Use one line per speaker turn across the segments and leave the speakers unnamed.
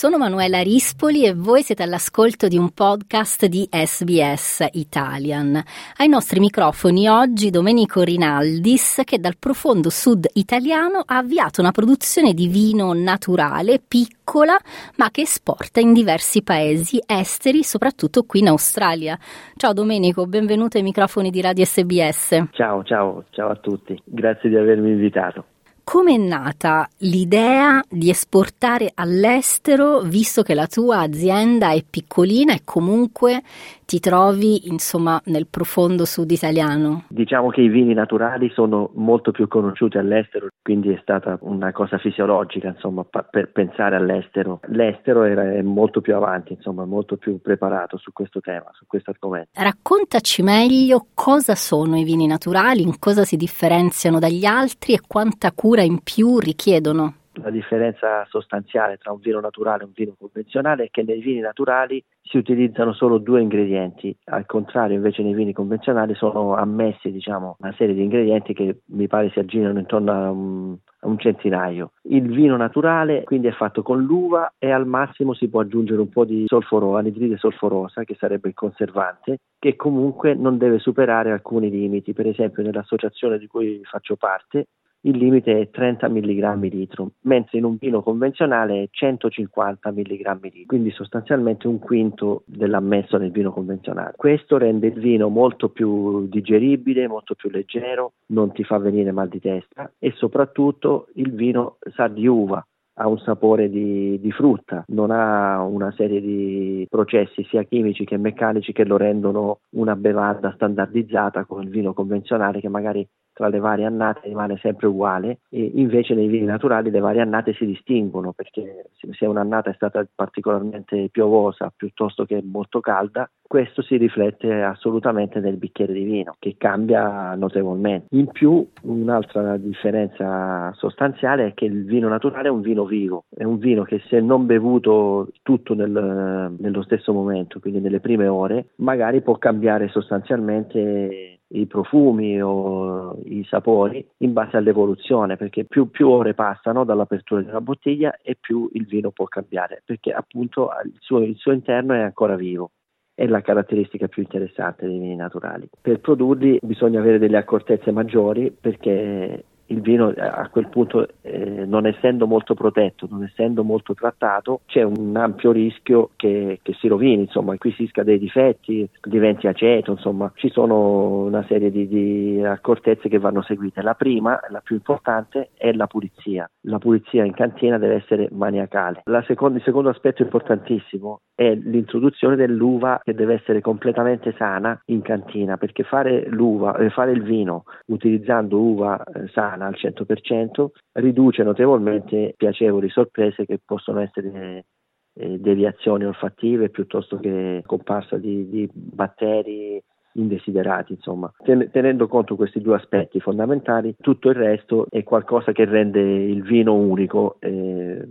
Sono Manuela Rispoli e voi siete all'ascolto di un podcast di SBS Italian. Ai nostri microfoni oggi Domenico Rinaldis che dal profondo sud italiano ha avviato una produzione di vino naturale piccola ma che esporta in diversi paesi esteri, soprattutto qui in Australia. Ciao Domenico, benvenuto ai microfoni di Radio SBS.
Ciao, ciao, ciao a tutti. Grazie di avermi invitato.
Come è nata l'idea di esportare all'estero, visto che la tua azienda è piccolina e comunque ti trovi insomma nel profondo sud italiano?
Diciamo che i vini naturali sono molto più conosciuti all'estero, quindi è stata una cosa fisiologica insomma per pensare all'estero. L'estero era, è molto più avanti, insomma molto più preparato su questo tema, su questo argomento.
Raccontaci meglio cosa sono i vini naturali, in cosa si differenziano dagli altri e quanta cura in più richiedono.
La differenza sostanziale tra un vino naturale e un vino convenzionale è che nei vini naturali si utilizzano solo due ingredienti, al contrario invece nei vini convenzionali sono ammessi diciamo, una serie di ingredienti che mi pare si aggirano intorno a un, a un centinaio. Il vino naturale quindi è fatto con l'uva e al massimo si può aggiungere un po' di solforo, anidride solforosa che sarebbe il conservante che comunque non deve superare alcuni limiti, per esempio nell'associazione di cui faccio parte il limite è 30 mg litro, mentre in un vino convenzionale è 150 mg litro, quindi sostanzialmente un quinto dell'ammesso nel vino convenzionale. Questo rende il vino molto più digeribile, molto più leggero, non ti fa venire mal di testa e soprattutto il vino sa di uva, ha un sapore di, di, frutta, non ha una serie di processi sia chimici che meccanici che lo rendono una bevanda standardizzata come il vino convenzionale che magari tra le varie annate rimane sempre uguale e invece nei vini naturali le varie annate si distinguono perché se un'annata è stata particolarmente piovosa piuttosto che molto calda questo si riflette assolutamente nel bicchiere di vino che cambia notevolmente. In più un'altra differenza sostanziale è che il vino naturale è un vino vivo, è un vino che se non bevuto tutto nel, nello stesso momento, quindi nelle prime ore, magari può cambiare sostanzialmente i profumi o i sapori in base all'evoluzione, perché più, più, ore passano dall'apertura di una bottiglia e più il vino può cambiare, perché appunto il suo, il suo interno è ancora vivo. È la caratteristica più interessante dei vini naturali. Per produrli bisogna avere delle accortezze maggiori perché il vino eh, a quel punto eh, non essendo molto protetto, non essendo molto trattato, c'è un ampio rischio che, che, si rovini, insomma, acquisisca dei difetti, diventi aceto, insomma, ci sono una serie di, di, accortezze che vanno seguite. La prima, la più importante, è la pulizia. La pulizia in cantina deve essere maniacale. Seconda, il secondo aspetto importantissimo è l'introduzione dell'uva che deve essere completamente sana in cantina, perché fare l'uva, eh, fare il vino utilizzando uva eh, sana sana al 100%, riduce notevolmente piacevoli sorprese che possono essere eh, deviazioni olfattive piuttosto che comparsa di, di batteri indesiderati, insomma. Tenendo conto questi due aspetti fondamentali, tutto il resto è qualcosa che rende il vino unico eh,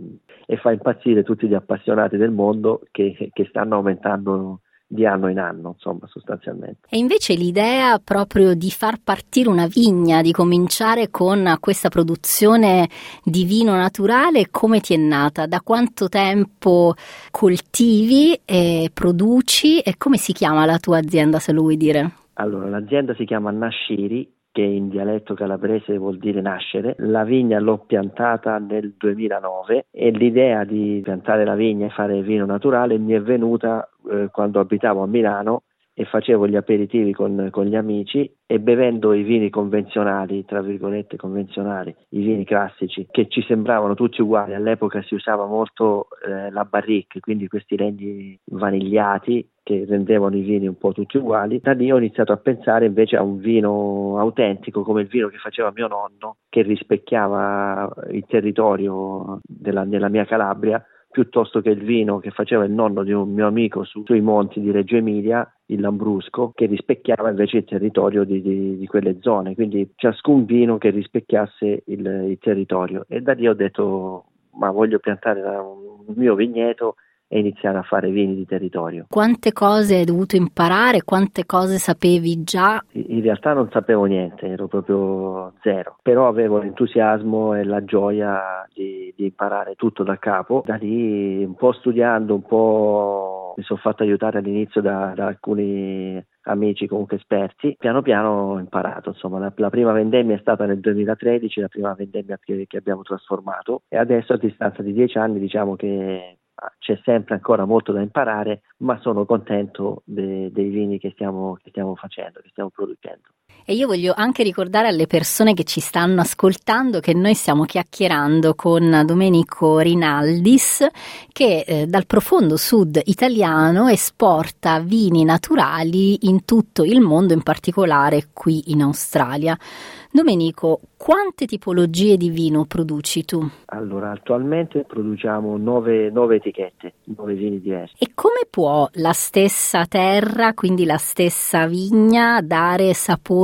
e fa impazzire tutti gli appassionati del mondo che, che stanno aumentando di anno in anno, insomma, sostanzialmente.
E invece l'idea proprio di far partire una vigna, di cominciare con questa produzione di vino naturale, come ti è nata? Da quanto tempo coltivi e produci e come si chiama la tua azienda, se lo vuoi dire?
Allora, l'azienda si chiama Nasciri che in dialetto calabrese vuol dire nascere. La vigna l'ho piantata nel 2009 e l'idea di piantare la vigna e fare vino naturale mi è venuta eh, quando abitavo a Milano e facevo gli aperitivi con, con, gli amici e bevendo i vini convenzionali, tra virgolette convenzionali, i vini classici, che ci sembravano tutti uguali. All'epoca si usava molto eh, la barrique, quindi questi legni vanigliati che rendevano i vini un po' tutti uguali. Da lì ho iniziato a pensare invece a un vino autentico come il vino che faceva mio nonno, che rispecchiava il territorio della, della mia Calabria piuttosto che il vino che faceva il nonno di un mio amico su, sui monti di Reggio Emilia, il Lambrusco, che rispecchiava invece il territorio di, di, di quelle zone, quindi ciascun vino che rispecchiasse il, il, territorio. E da lì ho detto, ma voglio piantare un mio vigneto e iniziare a fare vini di territorio.
Quante cose hai dovuto imparare? Quante cose sapevi già?
In realtà non sapevo niente, ero proprio zero, però avevo l'entusiasmo e la gioia di, di imparare tutto da capo. Da lì un po' studiando, un po' mi sono fatto aiutare all'inizio da, da alcuni amici comunque esperti, piano piano ho imparato, insomma la, la, prima vendemmia è stata nel 2013, la prima vendemmia che, che abbiamo trasformato e adesso a distanza di dieci anni diciamo che c'è sempre ancora molto da imparare, ma sono contento de, dei vini che stiamo, che stiamo facendo, che stiamo producendo.
E io voglio anche ricordare alle persone che ci stanno ascoltando che noi stiamo chiacchierando con Domenico Rinaldis che eh, dal profondo sud italiano esporta vini naturali in tutto il mondo, in particolare qui in Australia. Domenico, quante tipologie di vino produci tu?
Allora, attualmente produciamo nove, nove etichette, nove vini diversi.
E come può la stessa terra, quindi la stessa vigna, dare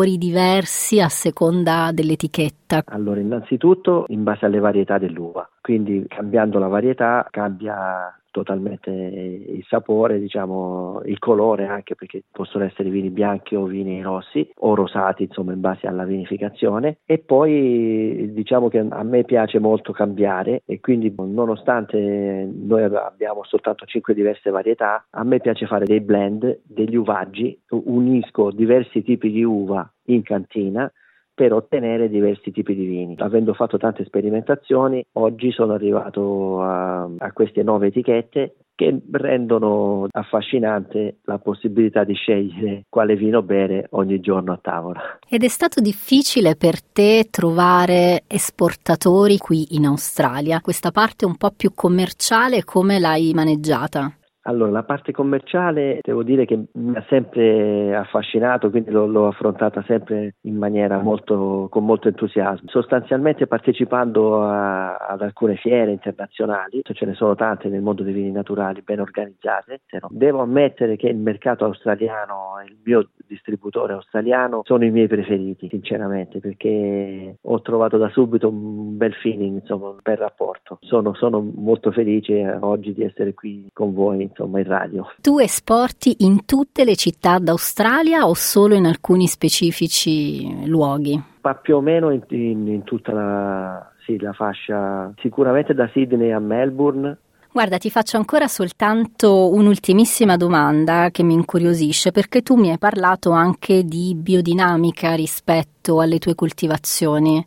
sapori diversi a seconda dell'etichetta?
Allora, innanzitutto in base alle varietà dell'uva, quindi cambiando la varietà cambia totalmente il sapore, diciamo, il colore anche perché possono essere vini bianchi o vini rossi o rosati, insomma, in base alla vinificazione. E poi diciamo che a me piace molto cambiare e quindi nonostante noi abbiamo soltanto cinque diverse varietà, a me piace fare dei blend, degli uvaggi, unisco diversi tipi di uva in cantina per ottenere diversi tipi di vini. Avendo fatto tante sperimentazioni, oggi sono arrivato a, a queste nuove etichette che rendono affascinante la possibilità di scegliere quale vino bere ogni giorno a tavola.
Ed è stato difficile per te trovare esportatori qui in Australia? Questa parte un po' più commerciale, come l'hai maneggiata?
Allora, la parte commerciale devo dire che mi ha sempre affascinato, quindi l'ho, l'ho affrontata sempre in maniera molto, con molto entusiasmo. Sostanzialmente partecipando a, ad alcune fiere internazionali, ce ne sono tante nel mondo dei vini naturali ben organizzate, devo ammettere che il mercato australiano e il mio distributore australiano sono i miei preferiti, sinceramente, perché ho trovato da subito un bel feeling, insomma, un bel rapporto. Sono, sono molto felice oggi di essere qui con voi insomma in radio.
Tu esporti in tutte le città d'Australia o solo in alcuni specifici luoghi?
Ma più o meno in, in, in tutta la, sì, la fascia, sicuramente da Sydney a Melbourne,
Guarda, ti faccio ancora soltanto un'ultimissima domanda che mi incuriosisce, perché tu mi hai parlato anche di biodinamica rispetto alle tue coltivazioni.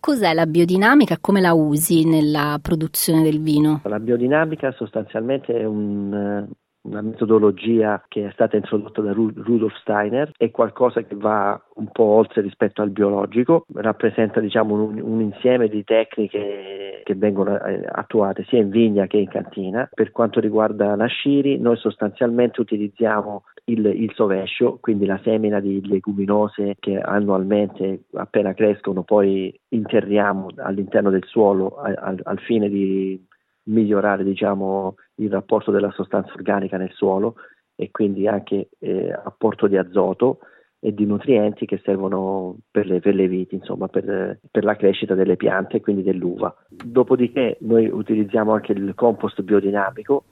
Cos'è la biodinamica e come la usi nella produzione del vino?
La biodinamica sostanzialmente è un, una metodologia che è stata introdotta da Rudolf Steiner, è qualcosa che va un po' oltre rispetto al biologico, rappresenta diciamo, un, un, insieme di tecniche che vengono eh, attuate sia in vigna che in cantina. Per quanto riguarda la sciri, noi sostanzialmente utilizziamo il, il sovescio, quindi la semina di leguminose che annualmente appena crescono poi interriamo all'interno del suolo al, al fine di migliorare diciamo, il rapporto della sostanza organica nel suolo e quindi anche eh, apporto di azoto e di nutrienti che servono per le, per le viti, insomma, per, per, la crescita delle piante e quindi dell'uva. Dopodiché noi utilizziamo anche il compost biodinamico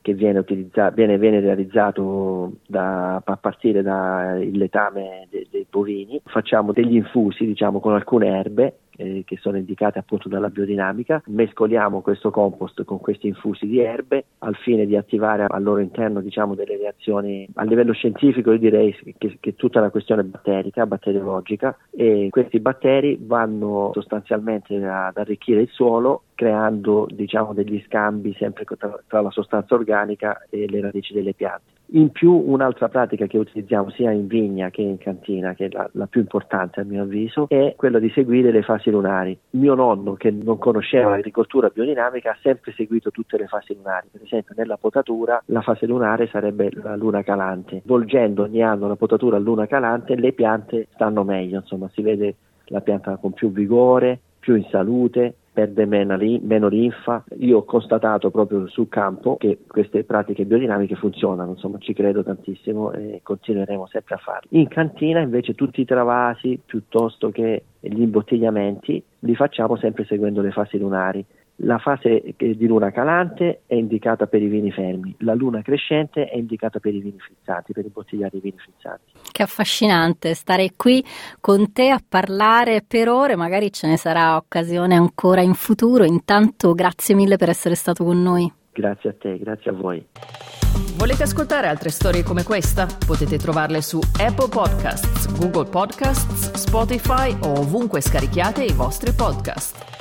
che viene, viene, viene realizzato da, a partire dal letame dei, dei bovini. Facciamo degli infusi diciamo, con alcune erbe eh, che sono indicate appunto dalla biodinamica, mescoliamo questo compost con questi infusi di erbe al fine di attivare al loro interno diciamo, delle reazioni a livello scientifico io direi che, che tutta la questione batterica, batteriologica e questi batteri vanno sostanzialmente ad arricchire il suolo creando diciamo, degli scambi sempre tra, tra la sostanza organica e le radici delle piante. In più un'altra pratica che utilizziamo sia in vigna che in cantina, che è la, la, più importante a mio avviso, è quella di seguire le fasi lunari. Mio nonno, che non conosceva l'agricoltura biodinamica, ha sempre seguito tutte le fasi lunari. Per esempio nella potatura la fase lunare sarebbe la luna calante. Volgendo ogni anno la potatura a luna calante le piante stanno meglio, insomma si vede la pianta con più vigore, più in salute, perde meno, linfa. Io ho constatato proprio sul campo che queste pratiche biodinamiche funzionano, insomma ci credo tantissimo e continueremo sempre a farlo. In cantina invece tutti i travasi piuttosto che gli imbottigliamenti li facciamo sempre seguendo le fasi lunari. La fase di luna calante è indicata per i vini fermi, la luna crescente è indicata per i vini frizzati, per i vini frizzati.
Che affascinante stare qui con te a parlare per ore, magari ce ne sarà occasione ancora in futuro. Intanto grazie mille per essere stato con noi.
Grazie a te, grazie a voi.
Volete ascoltare altre storie come questa? Potete trovarle su Apple Podcasts, Google Podcasts, Spotify o ovunque scarichiate i vostri podcast.